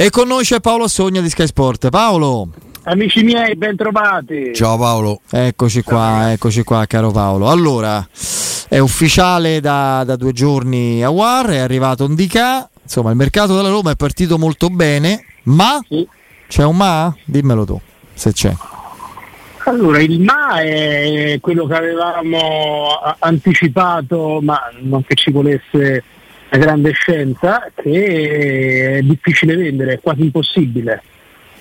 E con noi c'è Paolo Sogna di Sky Sport. Paolo. Amici miei, ben trovati. Ciao Paolo. Eccoci qua, eccoci qua, caro Paolo. Allora, è ufficiale da, da due giorni a War, è arrivato un DK. Insomma, il mercato della Roma è partito molto bene, ma Sì. c'è un ma? Dimmelo tu, se c'è. Allora, il ma è quello che avevamo anticipato, ma non che ci volesse la grande scienza, che è difficile vendere, è quasi impossibile.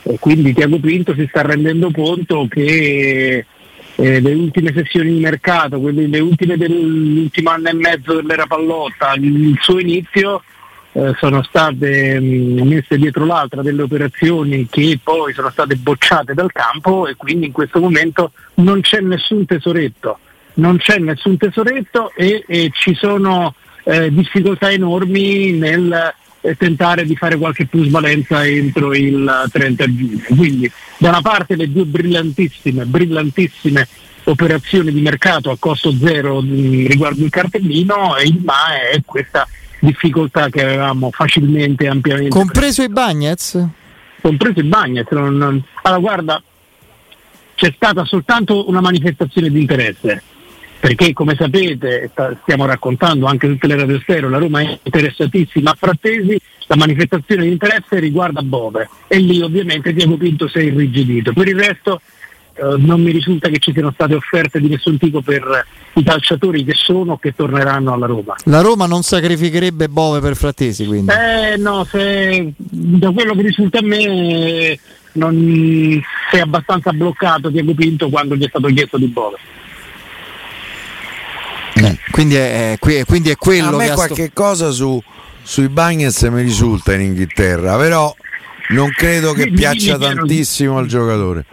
E quindi Tiago Pinto si sta rendendo conto che eh, le ultime sessioni di mercato, quelle, le ultime dell'ultimo anno e mezzo dell'era pallotta, il suo inizio eh, sono state mh, messe dietro l'altra delle operazioni che poi sono state bocciate dal campo e quindi in questo momento non c'è nessun tesoretto, non c'è nessun tesoretto e, e ci sono eh, difficoltà enormi nel eh, tentare di fare qualche plusvalenza entro il 30 giugno. Quindi da una parte le due brillantissime, brillantissime operazioni di mercato a costo zero mh, riguardo il cartellino e il ma è questa difficoltà che avevamo facilmente e ampiamente Compreso i Bagnets? compreso il Bagnets. non- non- Allora guarda, c'è stata soltanto una manifestazione di interesse, perché come sapete, stiamo raccontando anche tutte le radio stereo, la Roma è interessatissima a Frattesi, la manifestazione di interesse riguarda Bove e lì ovviamente Diego Pinto si è irrigidito. Per il resto eh, non mi risulta che ci siano state offerte di nessun tipo per i calciatori che sono o che torneranno alla Roma. La Roma non sacrificherebbe Bove per Frattesi, quindi. Eh no, se, da quello che risulta a me eh, non si è abbastanza bloccato Diego Pinto quando gli è stato chiesto di Bove. Quindi, è, è- qui- quindi è quello A me che ha sto- qualche cosa su, sui Bagnets mi risulta in Inghilterra, però non credo che piaccia tantissimo al giocatore.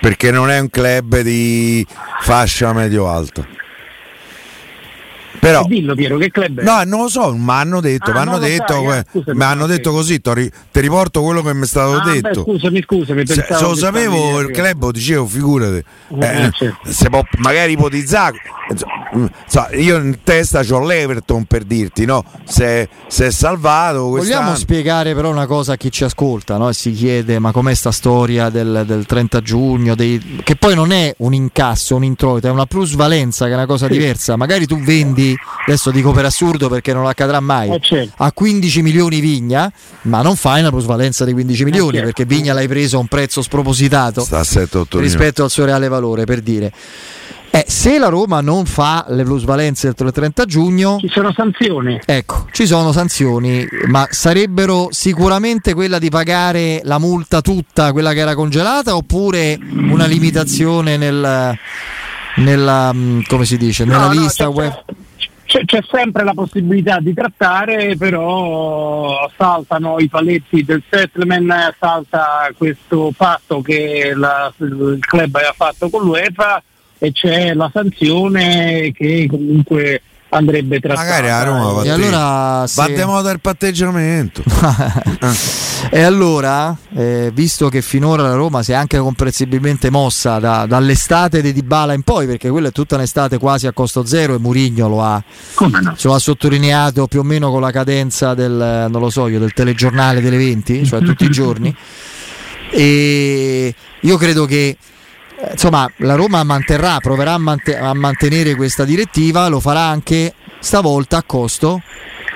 Perché non è un club di fascia medio-alta. Però, Dillo Piero, che club è? no, non lo so, ma hanno detto, Ah, mi hanno detto, sai, eh, scusami, mi hanno detto così, ti ri- ti riporto quello che mi è stato Ah, beh, detto. scusami, scusami, Se, se lo sapevo il club lo dicevo figurati Eh, Eh, certo. se può magari ipotizzare insomma, mm, io in testa ho l'Everton per dirti no se, se è salvato Vogliamo quest'anno spiegare però una cosa a chi ci ascolta no? e si chiede ma com'è sta storia del, del 30 giugno, dei- che poi non è un incasso, un introito, è una plusvalenza che è una cosa diversa. Magari tu vendi, adesso dico per assurdo perché non accadrà mai, Eh, certo. a 15 milioni Vigna, ma non fai una plusvalenza di 15 milioni certo. perché Vigna l'hai preso a un prezzo spropositato sta a 7-8 rispetto al suo reale valore, per dire. Eh, se la Roma non fa le plusvalenze entro il 30 giugno, Ci sono sanzioni. Ecco, ci sono sanzioni, ma sarebbero sicuramente quella di pagare la multa tutta, quella che era congelata, oppure una limitazione nel, nella, mm, come si dice, nella No, no, lista c'è, web? C'è- c'è sempre la possibilità di trattare, però saltano i paletti del settlement, salta questo patto che la- il club aveva fatto con l'UEFA e c'è la sanzione che comunque andrebbe trattata. magari a Roma va E allora, se- Battiamo dal patteggiamento E allora, eh, visto che finora la Roma si è anche comprensibilmente mossa da- dall'estate di Dybala in poi, perché quella è tutta un'estate quasi a costo zero e Murigno lo ha, no? ce lo ha sottolineato più o meno con la cadenza del, non lo so io, del telegiornale delle 20, cioè tutti i giorni. E io credo che insomma la Roma manterrà, proverà a, mante- a mantenere questa direttiva, lo farà anche stavolta a costo.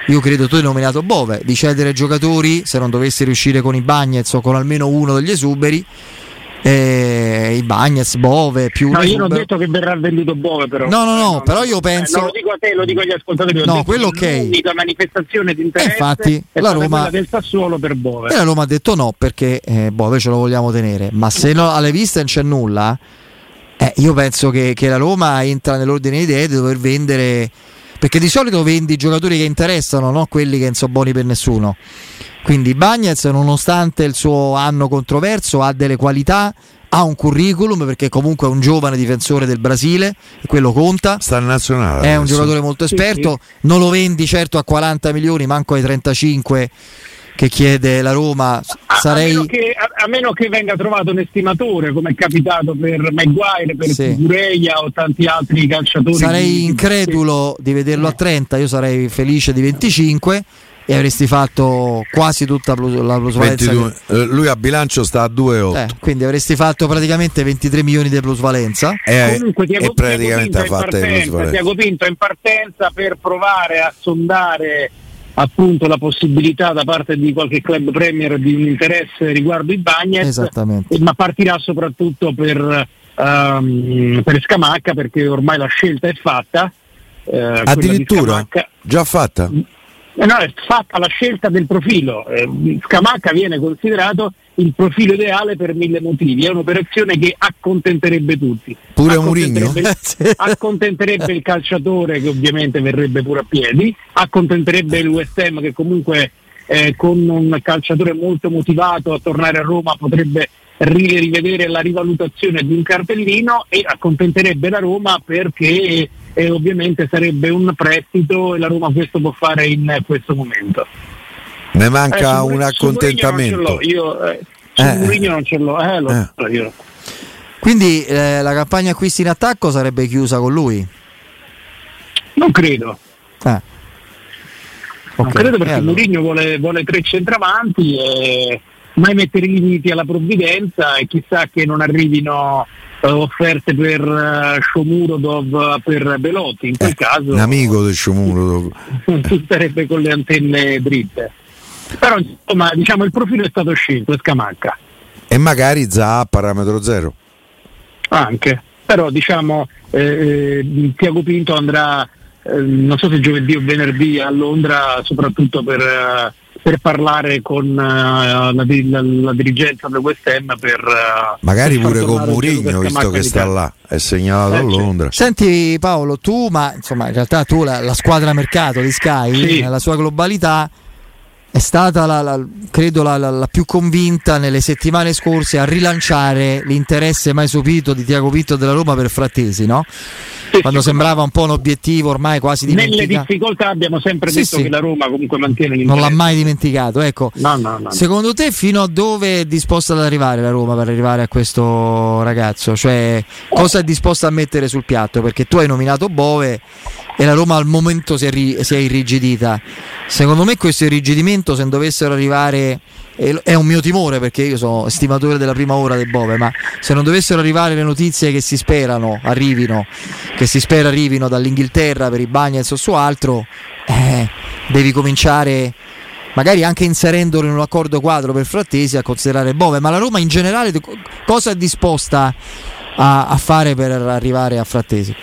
Io credo tu hai nominato Bove di cedere giocatori se non dovessi riuscire con i Bagnets o con almeno uno degli esuberi. Eh, I Bagnets, Bove più No, io non ho detto che verrà venduto Bove però. No, no, no, Eh, però io penso- eh, non lo dico a te, lo dico agli ascoltatori. No, quello ok. L'unica manifestazione di interesse Eh, infatti, è la Roma- del Sassuolo per Bove. E la Roma ha detto no perché eh, Bove ce lo vogliamo tenere. Ma se no, alle viste non c'è nulla, eh, io penso che, che la Roma entra nell'ordine di idee di dover vendere. Perché di solito vendi i giocatori che interessano, non quelli che non sono buoni per nessuno. Quindi Bagnez, nonostante il suo anno controverso, ha delle qualità, ha un curriculum perché comunque è un giovane difensore del Brasile e quello conta. sta in nazionale È un giocatore molto Sì, esperto, non lo vendi certo a 40 milioni, manco ai 35 che chiede la Roma. A- Sarei a, meno che, a- a meno che venga trovato un estimatore come è capitato per Maguire, per Sì. Cucureia o tanti altri calciatori. sarei di- incredulo di vederlo a 30, io sarei felice di 25 e avresti fatto quasi tutta la plusvalenza. 22, che... lui a bilancio sta a 2,8. Eh, quindi avresti fatto praticamente 23 milioni di plusvalenza. E, Comunque, Tiago, e praticamente ha fatto Tiago Pinto in partenza per provare a sondare appunto la possibilità da parte di qualche club premier di un interesse riguardo i Bagnets, ma partirà soprattutto per, um, per Scamacca perché ormai la scelta è fatta. Eh, Addirittura? Già fatta? Eh, no, è fatta la scelta del profilo. Eh, Scamacca viene considerato il profilo ideale per mille motivi. È un'operazione che accontenterebbe tutti. Pure Murigno? accontenterebbe il calciatore che ovviamente verrebbe pure a piedi, accontenterebbe Ham che comunque eh, con un calciatore molto motivato a tornare a Roma potrebbe rivedere la rivalutazione di un cartellino e accontenterebbe la Roma perché e ovviamente sarebbe un prestito e la Roma questo può fare in questo momento. Ne manca eh, un accontentamento. Io eh, eh. non ce l'ho, eh, lo eh. io. Quindi eh, la campagna acquisti in attacco sarebbe chiusa con lui? Non credo. Ah. Non credo perché allora. Mourinho vuole, vuole, tre centravanti e mai mettere limiti alla provvidenza e chissà che non arrivino uh, offerte per uh, Shomurodov per Belotti, in quel eh, caso un amico del Shomurodov tu sarebbe con le antenne dritte però insomma diciamo il profilo è stato scelto, è Scamacca. E magari Zaha a parametro zero. Anche. Però diciamo eh, eh Tiago Pinto andrà eh, non so se giovedì o venerdì a Londra soprattutto per eh, per parlare con uh, la, la, la, dirigenza del West Ham per uh, magari pure con Murigno visto che sta là è segnalato eh, a Londra. Senti Paolo tu ma insomma in realtà tu la, la squadra mercato di Sky sì. nella sua globalità è stata la, la, credo la, la, più convinta nelle settimane scorse a rilanciare l'interesse mai sopito di Tiago Pinto della Roma per Frattesi, no? Sì, Quando sì, sembrava un po' un obiettivo ormai quasi dimenticato. Nelle difficoltà abbiamo sempre sì, detto che la Roma comunque mantiene l'interesse. Non l'ha mai dimenticato, ecco. No, no, no, Secondo te fino a dove è disposta ad arrivare la Roma per arrivare a questo ragazzo? Cioè, cosa è disposta a mettere sul piatto? Perché tu hai nominato Bove e la Roma al momento si è, si è irrigidita. Secondo me questo irrigidimento se dovessero arrivare è un mio timore perché io sono stimatore della prima ora del Bove, ma se non dovessero arrivare le notizie che si sperano arrivino, che si spera arrivino dall'Inghilterra per i Bagnets o su altro, eh, devi cominciare magari anche inserendolo in un accordo quadro per Frattesi a considerare Bove, ma la Roma in generale cosa è disposta a, a fare per arrivare a Frattesi?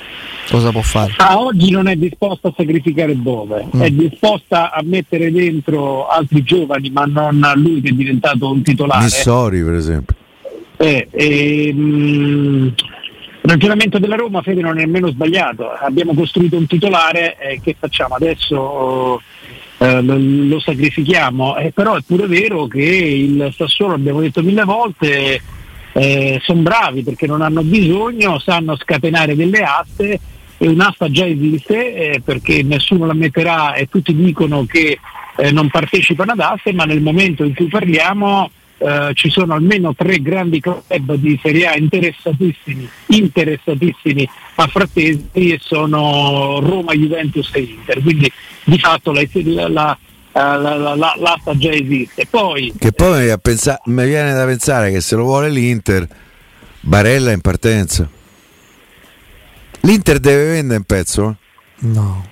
Cosa può fare? A oggi non è disposta a sacrificare Bove, mm. è disposta a mettere dentro altri giovani, ma non lui che è diventato un titolare. Missori, per esempio. Eh, eh, mh, il ragionamento della Roma, Fede, non è nemmeno sbagliato. Abbiamo costruito un titolare, eh, che facciamo adesso? Eh, lo, lo, sacrifichiamo, eh, però è pure vero che il Sassuolo, abbiamo detto mille volte, eh, sono bravi perché non hanno bisogno, sanno scatenare delle aste e un'asta già esiste eh, perché nessuno la metterà e tutti dicono che eh, non partecipano ad aste, ma nel momento in cui parliamo eh, ci sono almeno tre grandi club di Serie A interessatissimi, interessatissimi a Frattesi e sono Roma, Juventus e Inter. Quindi di fatto la, la, la, l'asta già esiste. Poi, che poi mi, pensa- mi viene da pensare che se lo vuole l'Inter, Barella in partenza. L'Inter deve vendere un pezzo? No.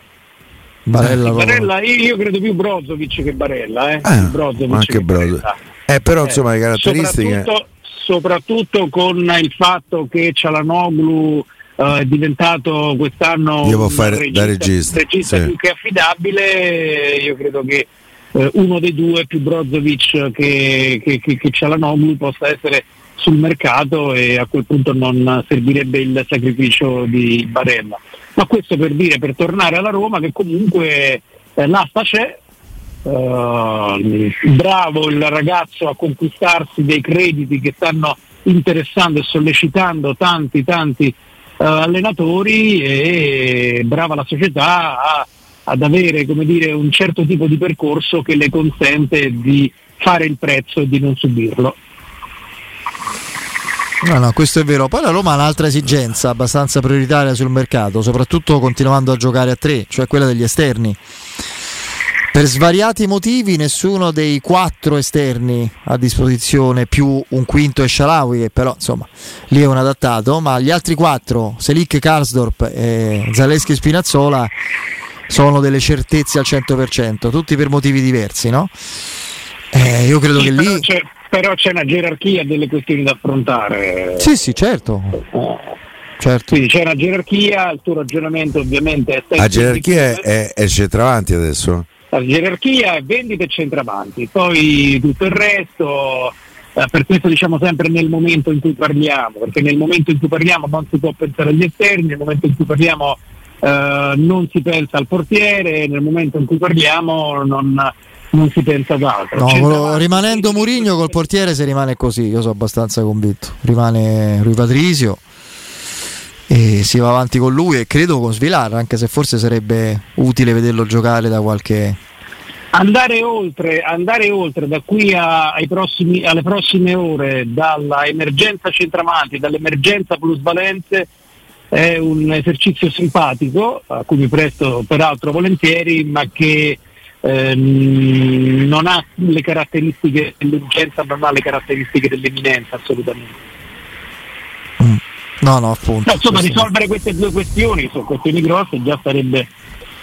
Barella, eh, Barella io credo più Brozovic che Barella. Eh. Ah, Brozovic anche Brozovic. Eh, però insomma le eh, caratteristiche... Soprattutto, soprattutto con il fatto che Cialanoglu uh, è diventato quest'anno Io fare regista, da regista, regista sì. più che affidabile, io credo che uh, uno dei due più Brozovic che, che, che, che Cialanoglu possa essere sul mercato e a quel punto non servirebbe il sacrificio di Barella. Ma questo per dire, per tornare alla Roma, che comunque eh, l'asta c'è, uh, bravo il ragazzo a conquistarsi dei crediti che stanno interessando e sollecitando tanti tanti allenatori e brava la società a, ad avere dire, un certo tipo di percorso che le consente di fare il prezzo e di non subirlo. No, no, questo è vero. Poi la Roma ha un'altra esigenza abbastanza prioritaria sul mercato, soprattutto continuando a giocare a tre, cioè quella degli esterni. Per svariati motivi nessuno dei quattro esterni a disposizione più un quinto e Shalawi che però insomma lì è un adattato ma gli altri quattro Selic, Karsdorp e Zaleschi Spinazzola sono delle certezze al 100% tutti per motivi diversi no? Eh, io credo Sì, che però lì c'è, però c'è una gerarchia delle questioni da affrontare. sì sì certo, Eh, certo. Quindi c'è una gerarchia, il tuo ragionamento ovviamente è La gerarchia è, è, è centravanti adesso. La gerarchia è vendita e centravanti, poi tutto il resto, eh, per questo diciamo sempre nel momento in cui parliamo, perché nel momento in cui parliamo non si può pensare agli esterni, nel momento in cui parliamo eh, non si pensa al portiere, nel momento in cui parliamo non, non si pensa ad altro. No, Centravanti- rimanendo Murigno col portiere se rimane così, io sono abbastanza convinto. Rimane Rui Patrizio e si va avanti con lui e credo con Svilar, anche se forse sarebbe utile vederlo giocare da qualche... Andare oltre, andare oltre da qui a- prossimi- alle prossime ore dalla emergenza centravanti, dall'emergenza plusvalenze è un esercizio simpatico a cui mi presto peraltro volentieri ma che ehm, non ha le caratteristiche dell'urgenza non ha le caratteristiche dell'eminenza assolutamente. No, no, appunto. No, insomma, risolvere queste due questioni, sono questioni grosse, già sarebbe,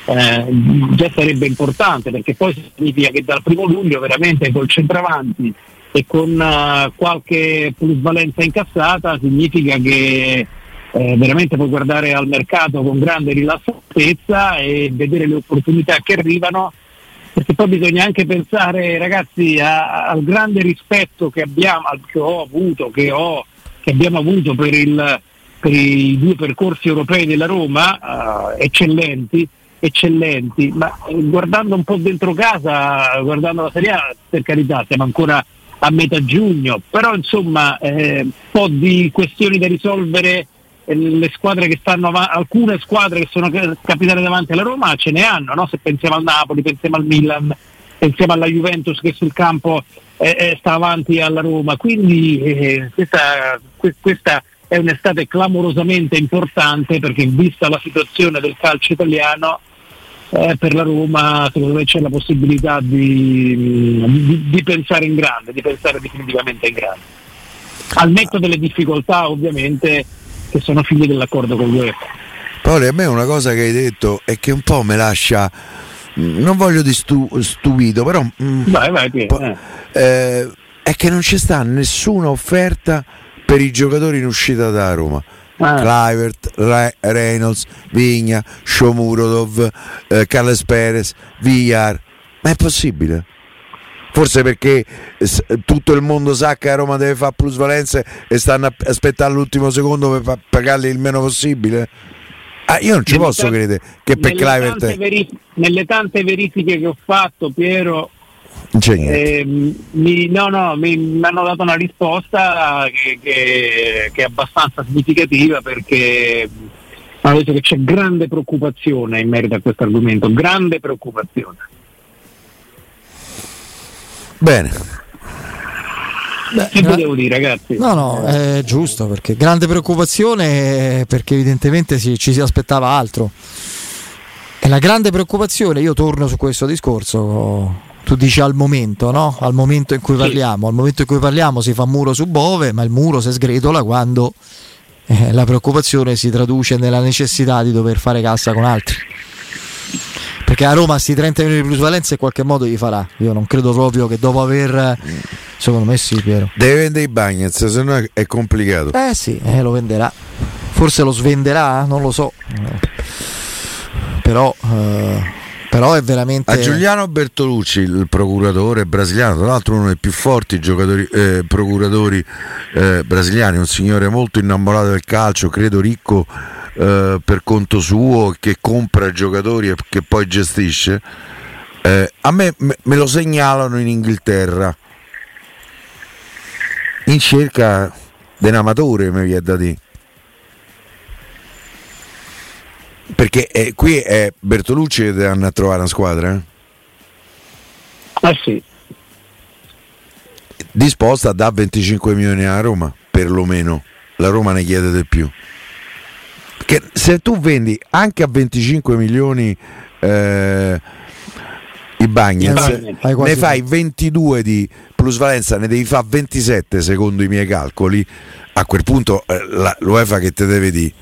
eh, già sarebbe importante, perché poi significa che dal primo luglio veramente col centravanti e con eh, qualche plusvalenza incassata significa che eh, veramente puoi guardare al mercato con grande rilassatezza e vedere le opportunità che arrivano perché poi bisogna anche pensare ragazzi a- al grande rispetto che abbiamo al- che ho avuto che, ho, che abbiamo avuto per, il- per i due percorsi europei della Roma eh, eccellenti eccellenti ma eh, guardando un po' dentro casa guardando la Serie A per carità siamo ancora a metà giugno però insomma eh, un po' di questioni da risolvere eh, le squadre che stanno avanti, alcune squadre che sono ca- capitate davanti alla Roma ce ne hanno, no? se pensiamo al Napoli, pensiamo al Milan, pensiamo alla Juventus che sul campo eh, eh, sta avanti alla Roma, quindi eh, questa, que- questa è un'estate clamorosamente importante perché vista la situazione del calcio italiano eh, per la Roma secondo me c'è la possibilità di, di- di pensare in grande, di pensare definitivamente in grande. Al netto delle difficoltà ovviamente che sono figlie dell'accordo con l'UEFA. Paolo, a me una cosa che hai detto è che un po' mi lascia, non voglio di stu- stupito, però mm, Vai, vai, po- eh. eh, è che non c'è sta nessuna offerta per i giocatori in uscita da Roma. Ah. Clivert, Re- Reynolds, Vigna, Shomurodov, eh, Carles Perez, Villar. Ma è possibile? Forse perché s- tutto il mondo sa che a Roma deve fare plusvalenze e stanno a aspettare l'ultimo secondo per pa- pagarli il meno possibile? Ah, io non ci Nelle posso tante- credere che per nelle tante, Clivert veri- nelle tante verifiche che ho fatto, Piero, ehm, mi, no, no, mi, mi hanno dato una risposta che, che- che è abbastanza significativa perché hanno detto che c'è grande preoccupazione in merito a questo argomento, grande preoccupazione. Bene, Beh, Che devo dire ragazzi? No, no, è giusto perché grande preoccupazione eh, perché evidentemente si- ci si aspettava altro. E la grande preoccupazione, io torno su questo discorso, tu dici al momento, no? Al momento in cui Sì. parliamo, al momento in cui parliamo si fa muro su Bove, ma il muro si sgretola quando eh, la preoccupazione si traduce nella necessità di dover fare cassa con altri. Perché a Roma sti 30 milioni di plusvalenza in qualche modo gli farà. Io non credo proprio che dopo aver... Secondo me sì, Piero. deve vendere i Bagnets, se no è- complicato. Eh sì, eh, lo venderà. Forse lo svenderà, non lo so. Però, eh, però è veramente. A Giuliano Bertolucci, il procuratore brasiliano, tra l'altro uno dei più forti giocatori, eh, procuratori eh, brasiliani, un signore molto innamorato del calcio, credo ricco eh, per conto suo, che compra giocatori e che poi gestisce. Eh, a me me lo segnalano in Inghilterra in cerca di un amatore, mi viene da dire. Perché eh, qui è Bertolucci che deve andare a trovare una squadra, eh? Ah sì, disposta a dare 25 milioni a Roma, perlomeno. La Roma ne chiede di più. Perché se tu vendi anche a 25 milioni eh, i Bagnets, ne fai 22 di plusvalenza, ne devi fare 27 secondo i miei calcoli. A quel punto eh, la, l'UEFA che te deve dire?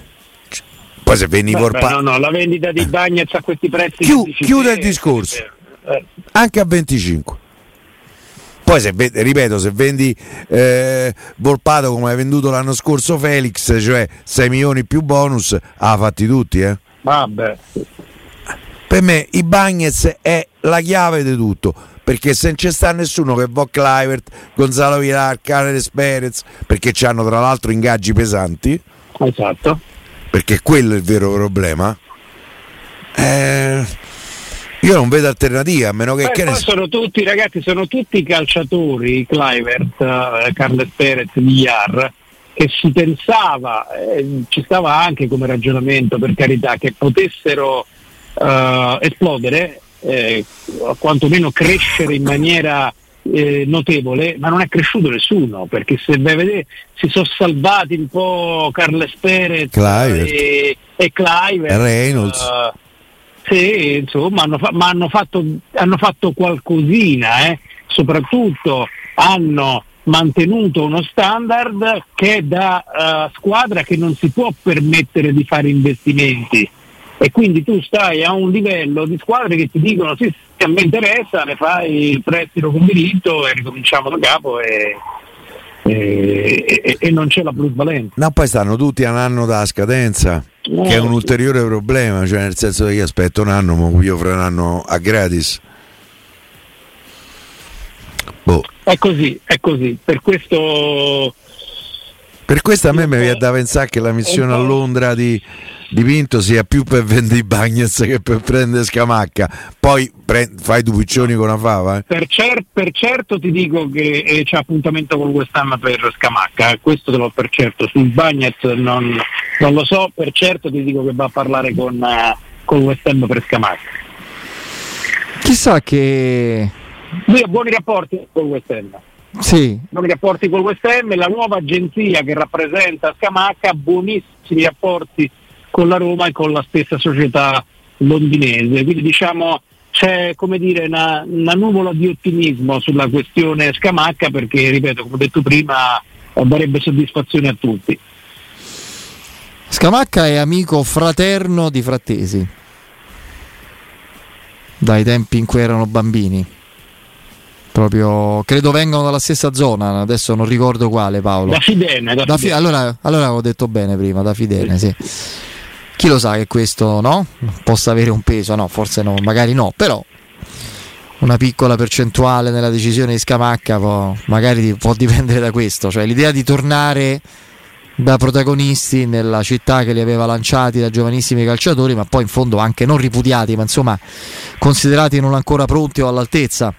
Poi se vendi porpa... No, no, la vendita di Bagnets a questi prezzi. Chiu- chiude il discorso. Eh. Anche a 25. Poi se ripeto, se vendi eh, Volpato come hai venduto l'anno scorso Felix, cioè 6 milioni più bonus, ha fatti tutti, eh? Vabbè. Per me i Bagnets è la chiave di tutto perché se non c'è sta nessuno che va Clivert, Gonzalo Vilar, Caneres Perez, perché hanno tra l'altro ingaggi pesanti. Esatto. Perché quello è il vero problema. Eh, io non vedo alternativa a meno che. Beh, che ne... sono tutti, ragazzi, sono tutti calciatori, Clivert, eh, Carles Perez, Villar, che si pensava, eh, ci stava anche come ragionamento per carità, che potessero eh, esplodere eh, quantomeno crescere in maniera eh, notevole, ma non è cresciuto nessuno, perché se vai a vedere si sono salvati un po' Carles Perez Clivert. e, e Clivert. Reynolds. Uh, sì, insomma, hanno, fa- ma hanno fatto, hanno fatto qualcosina, eh? soprattutto hanno mantenuto uno standard che è da uh, squadra che non si può permettere di fare investimenti e quindi tu stai a un livello di squadre che ti dicono sì, se a me interessa, ne fai il prestito con diritto e ricominciamo da capo e, e, e, e non c'è la plusvalenza. No, poi stanno tutti a un anno da scadenza, no, che è un ulteriore problema, cioè nel senso che io aspetto un anno, ma io fra un anno a gratis. Boh. È così, è così. Per questo... Per questo a me mi viene da pensare che la missione a Londra di dipinto sia più per vendere i Bagnets che per prendere Scamacca. Poi pre- fai due piccioni con una fava. Eh. Per, cer- per, certo ti dico che eh, c'è appuntamento con West Ham per Scamacca, eh. questo te l'ho per certo. Sul Bagnets non, non, lo so, per certo ti dico che va a parlare con, uh, con West Ham per Scamacca. Chissà che... Lui ha buoni rapporti con West Ham. Sì. Buoni rapporti con West Ham, la nuova agenzia che rappresenta Scamacca ha buonissimi rapporti con la Roma e con la stessa società londinese. Quindi diciamo c'è come dire, una, una nuvola di ottimismo sulla questione Scamacca perché, ripeto, come ho detto prima, darebbe soddisfazione a tutti. Scamacca è amico fraterno di Frattesi dai tempi in cui erano bambini. Proprio, credo vengano dalla stessa zona, adesso non ricordo quale Paolo. Da Fidene. Da da Fidene. Fi- allora, allora ho detto bene prima, da Fidene, sì. sì chi lo sa che questo no? possa avere un peso, no, forse no, magari no, però una piccola percentuale nella decisione di Scamacca può, magari può dipendere da questo, cioè l'idea di tornare da protagonisti nella città che li aveva lanciati da giovanissimi calciatori, ma poi in fondo anche non ripudiati, ma insomma considerati non ancora pronti o all'altezza.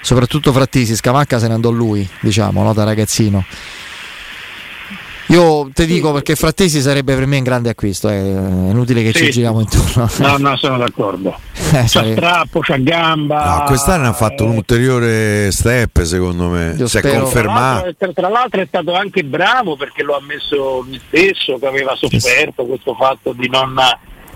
Soprattutto Frattisi, Scamacca se ne andò lui, diciamo, no, da ragazzino. Io ti dico perché Frattesi sarebbe per me un grande acquisto, eh. è inutile che sì. ci giriamo intorno. No, no, sono d'accordo. Eh, c'ha strappo, c'ha gamba. No, quest'anno ha fatto un ulteriore step, secondo me. Io si spero. è confermato. Tra, tra, l'altro è stato anche bravo perché lo ha ammesso lui stesso, che aveva sofferto questo fatto di non,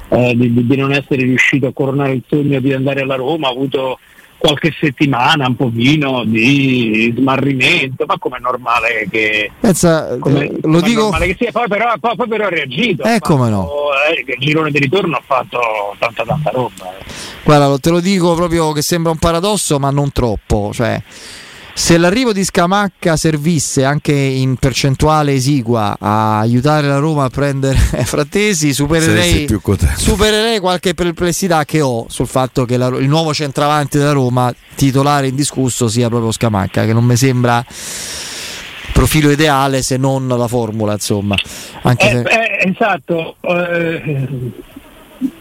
eh, di, di non essere riuscito a coronare il sogno di andare alla Roma, ha avuto qualche settimana, un pochino di smarrimento, ma come è normale che, Pensa, come, eh, lo dico... che sia, poi però, poi, poi però ha reagito. Eh, come no. Eh, il girone di ritorno ha fatto tanta tanta roba. Eh. Guarda, te lo dico proprio che sembra un paradosso, ma non troppo. Cioè, se l'arrivo di Scamacca servisse anche in percentuale esigua a aiutare la Roma a prendere Frattesi, supererei, supererei qualche perplessità che ho sul fatto che la, il nuovo centravanti della Roma, titolare indiscusso, sia proprio Scamacca, che non mi sembra profilo ideale se non la formula, insomma. Anche eh, se... eh, esatto. Eh,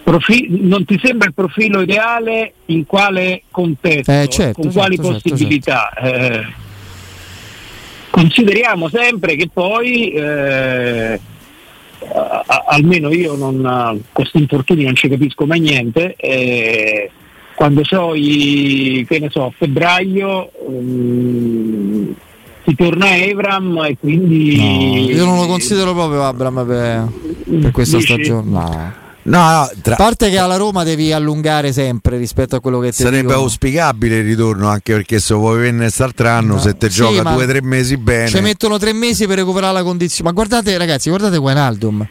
Profi- non ti sembra il profilo ideale in quale contesto, eh, certo, con certo, quali certo, possibilità? Certo. Eh, consideriamo sempre che poi, eh, a- almeno io non, questi infortuni non ci capisco mai niente, eh, quando so, i, che ne so, a febbraio um, si torna a Evram e quindi... No, io non lo considero proprio Abram per, per questa Dici? stagione. No. No, no tra... A parte che alla Roma devi allungare sempre rispetto a quello che ti Sarebbe dicono. auspicabile il ritorno, anche perché se vuoi venire quest'altro anno, no. se te sì, gioca due o tre mesi bene. Ci mettono tre mesi per recuperare la condizione. Ma guardate, ragazzi, guardate Guenaldum.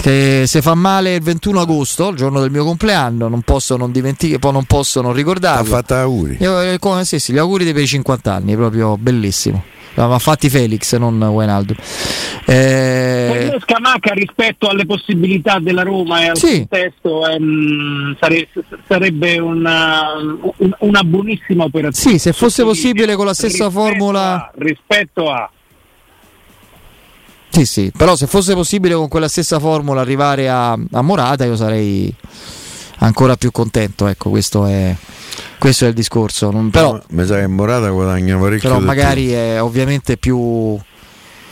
Che se fa male il 21 agosto, il giorno del mio compleanno, non posso non dimenticare, poi non posso non ricordarlo. Ha fatto auguri. Io, eh, come, sì, gli auguri per i 50 anni, proprio bellissimo ma fatti Felix, non Wijnaldum. Eh... Scamacca rispetto alle possibilità della Roma e al sì. contesto ehm, sare- sarebbe una, una, buonissima operazione. Sì, se fosse possibile con la stessa rispetto formula... A, rispetto a... Sì, sì, però se fosse possibile con quella stessa formula arrivare a, a Morata io sarei ancora più contento, ecco, questo è questo è il discorso. Non, però, mi sa che Morata guadagna parecchio. Però magari è ovviamente più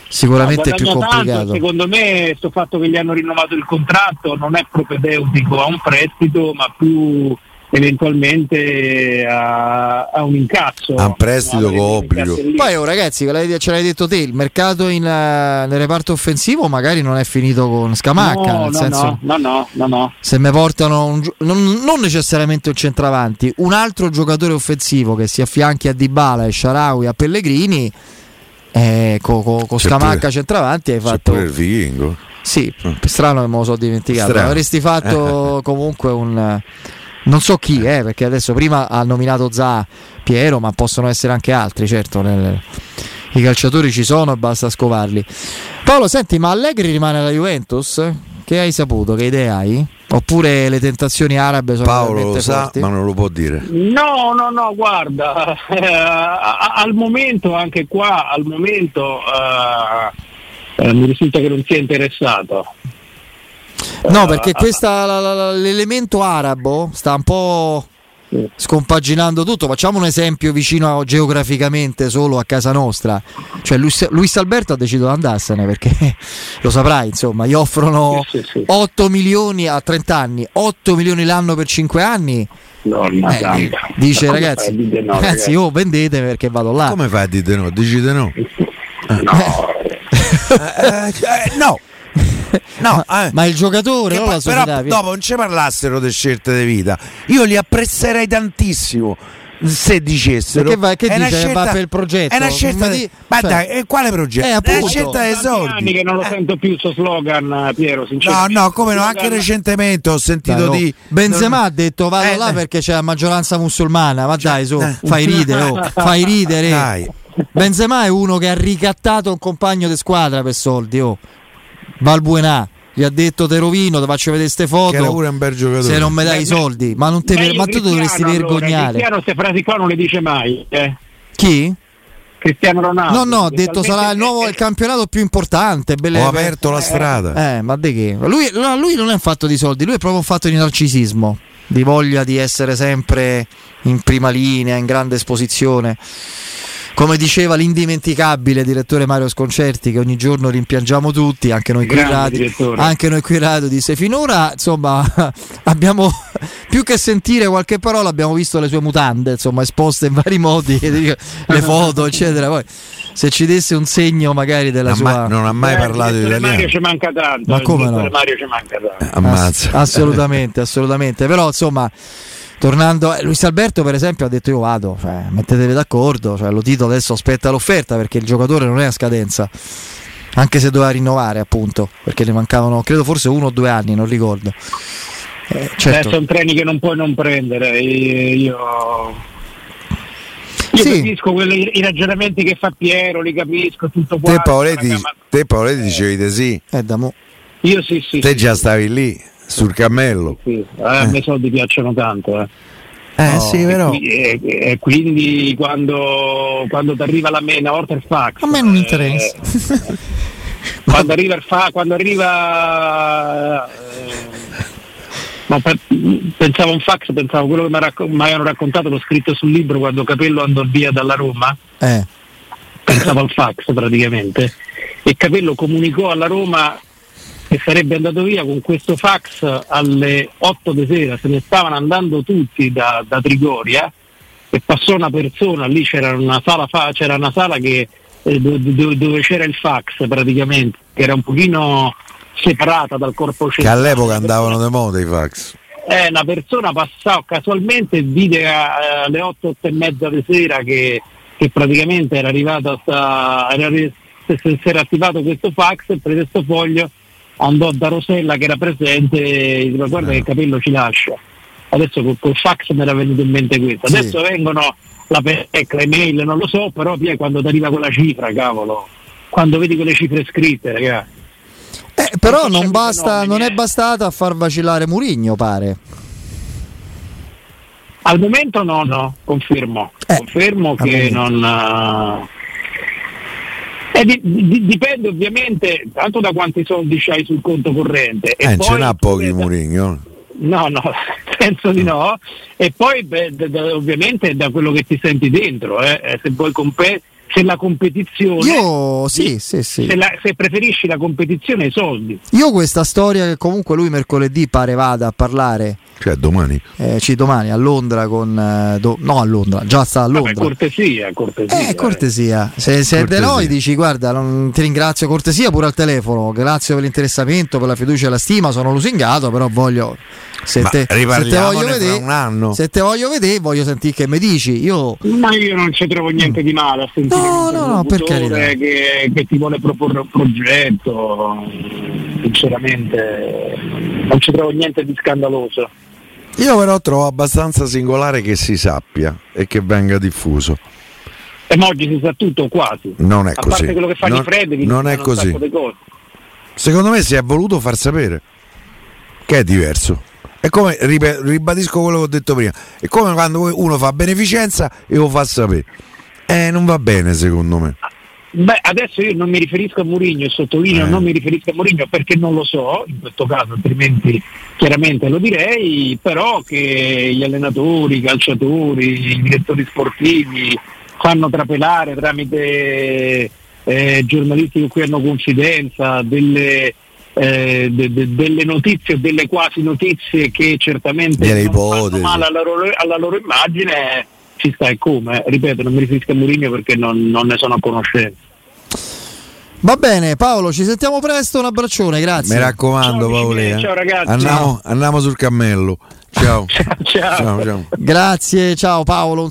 sicuramente no, più complicato. Tanto, secondo me questo fatto che gli hanno rinnovato il contratto non è propedeutico a un prestito, ma più eventualmente a, a, un incazzo a un prestito con obbligo poi oh, ragazzi ce l'hai detto te il mercato in, uh, nel reparto offensivo magari non è finito con Scamacca no, nel no, senso no, no, no, no, se mi portano un, non, non, necessariamente un centravanti un altro giocatore offensivo che si affianchi a Dybala e Sharawi a Pellegrini eh, con co, co Scamacca pure, centravanti hai fatto pure il vichingo sì, strano che me lo so dimenticato. Strano. avresti fatto comunque un non so chi, eh, perché adesso prima ha nominato Za Piero, ma possono essere anche altri, certo. Nel, I calciatori ci sono e basta scovarli. Paolo, senti, ma Allegri rimane alla Juventus? Che hai saputo? Che idee hai? Oppure le tentazioni arabe sono Paolo lo sa, forti? ma non lo può dire. No, no, no, guarda, eh, al momento, anche qua, al momento eh, eh, mi risulta che non sia interessato. No, perché questa, la, la, l'elemento arabo sta un po' scompaginando tutto. Facciamo un esempio vicino geograficamente solo a casa nostra. Cioè Luis, Luis Alberto ha deciso di andarsene perché lo saprai, insomma, gli offrono sì, sì, sì. 8 milioni a 30 anni, 8 milioni l'anno per 5 anni. No, eh, dice ragazzi, no, ragazzi, ragazzi, oh, vendete perché vado là. Come fai a dire no? Dici no? No. eh, eh, no. No, eh, ma il giocatore, non la però dopo non ci parlassero di scelte di vita. Io li apprezzerei tantissimo se dicessero. Che, va, che dice? scelta, va per il progetto. è una scelta di, ma cioè, dai quale progetto? È, è una scelta dei soldi. che non lo eh. sento più questo slogan Piero no no come no anche recentemente ho sentito dai, di Benzema non... ha detto vado eh, là perché c'è la maggioranza musulmana. Ma dai su eh. fai ridere oh, fai ridere. Dai. Benzema è uno che ha ricattato un compagno di squadra per soldi oh Valbuena gli ha detto te rovino, ti faccio vedere queste foto. pure un bel giocatore. Se non mi dai i soldi, ma, non te, ma tu dovresti vergognare. Allora, Cristiano queste frasi qua non le dice mai. Eh. Chi? Cristiano Ronaldo. No, no, ha detto sarà il nuovo il campionato più importante. Belle, Ho aperto la strada. Eh, ma di che? Lui, lui non è un fatto di soldi, lui è proprio un fatto di narcisismo, di voglia di essere sempre in prima linea, in grande esposizione come diceva l'indimenticabile direttore Mario Sconcerti che ogni giorno rimpiangiamo tutti, anche noi qui radio, anche noi qui radio disse finora insomma abbiamo più che sentire qualche parola abbiamo visto le sue mutande insomma esposte in vari modi, le foto eccetera. Poi se ci desse un segno magari della non sua... Ma, non ha mai eh, parlato di italiano. Mario ci manca tanto. Ma come no? Mario ci manca tanto. Ammazza. Ass- assolutamente, assolutamente. Però insomma tornando, eh, Luis Alberto per esempio ha detto io vado, cioè, mettetevi d'accordo, cioè, lo Tito adesso aspetta l'offerta perché il giocatore non è a scadenza, anche se doveva rinnovare appunto, perché ne mancavano credo forse uno o due anni, non ricordo. Eh, certo. sono treni che non puoi non prendere, io... Io sì. capisco quelli, i ragionamenti che fa Piero, li capisco, tutto qua. Te Paoletti, ma... te Paoletti dicevi di sì. Eh, Io sì, sì. Te sì, già stavi lì sul cammello. Sì, eh, a me i soldi piacciono tanto. Eh. Eh no, sì, però. E, e, e quindi quando, quando ti arriva la me, una volta il fax. A me non interessa. Eh, quando arriva il fa, quando arriva. Eh, per, pensavo un fax, pensavo quello che mi, racco- avevano raccontato, l'ho scritto sul libro quando Capello andò via dalla Roma. Eh. Pensavo al fax praticamente. E Capello comunicò alla Roma che sarebbe andato via con questo fax alle 8 di sera, se ne stavano andando tutti da, da Trigoria e passò una persona, lì c'era una sala, fa, c'era una sala che, eh, dove, dove, c'era il fax praticamente, che era un pochino separata dal corpo Che all'epoca andavano di moda i fax. Eh, una persona passò casualmente vide alle 8, 8 e mezza di sera che, che praticamente era arrivato sta, era, si era attivato questo fax, prese questo foglio, andò da Rosella che era presente e diceva guarda che il capello ci lascia. Adesso col, col fax mi era venuto in mente questo. Sì. Adesso vengono la PEC, le mail, non lo so, però poi quando ti arriva quella cifra, cavolo, quando vedi quelle cifre scritte, ragazzi. Eh, però non, basta, fenomeni, non è eh. bastato a far vacillare Murigno, pare. Al momento no, no, confermo. Eh, confermo che non. eh, di- di- dipende ovviamente tanto da quanti soldi c'hai sul conto corrente. Eh, e non ce n'ha pochi Murigno. No, no, penso di no. E poi beh, da- da- ovviamente da quello che ti senti dentro, eh, eh, se vuoi compe- se la competizione. Io sì, sì, sì. Se, la- se preferisci la competizione ai soldi. Io questa storia che comunque lui mercoledì pare vada a parlare, Cioè domani. eh, ci domani a Londra con... eh, do- no a Londra, già sta a Vabbè, Londra. cortesia, cortesia. Eh, cortesia. Se, se Cortesia. De noi dici guarda, non- ti ringrazio cortesia pure al telefono, grazie per l'interessamento, per la fiducia e la stima, sono lusingato, però voglio se te, se te voglio vedere, un anno. se te voglio vedere, voglio sentire che mi dici. Io Ma io non ci trovo niente di male a sentire No, no, no, per carità. che, che ti vuole proporre un progetto. Sinceramente non ci trovo niente di scandaloso. Io però trovo abbastanza singolare che si sappia e che venga diffuso. E ma oggi si sa tutto quasi. Non è a così. parte quello che fanno Non- i freddi, non è così. Secondo me si è voluto far sapere che è diverso. È come, ribadisco quello che ho detto prima, è come quando uno fa beneficenza e lo fa sapere. Eh, non va bene secondo me. Beh, adesso io non mi riferisco a Mourinho, sottolineo Eh. non mi riferisco a Mourinho perché non lo so, in questo caso altrimenti chiaramente lo direi, però che gli allenatori, i calciatori, i direttori sportivi fanno trapelare tramite eh, giornalisti con cui hanno confidenza delle, eh, de- de- delle notizie o delle quasi notizie che certamente non fanno male alla loro, alla loro immagine ci sta e come, ripeto non mi riferisco a Mourinho perché non, non ne sono a conoscenza. Va bene, Paolo, ci sentiamo presto. Un abbraccione, grazie. Mi raccomando, Ciao, Paolo. eh. ciao, ragazzi. Andiamo, andiamo sul cammello. Ciao. ciao. ciao, ciao. Grazie, ciao Paolo.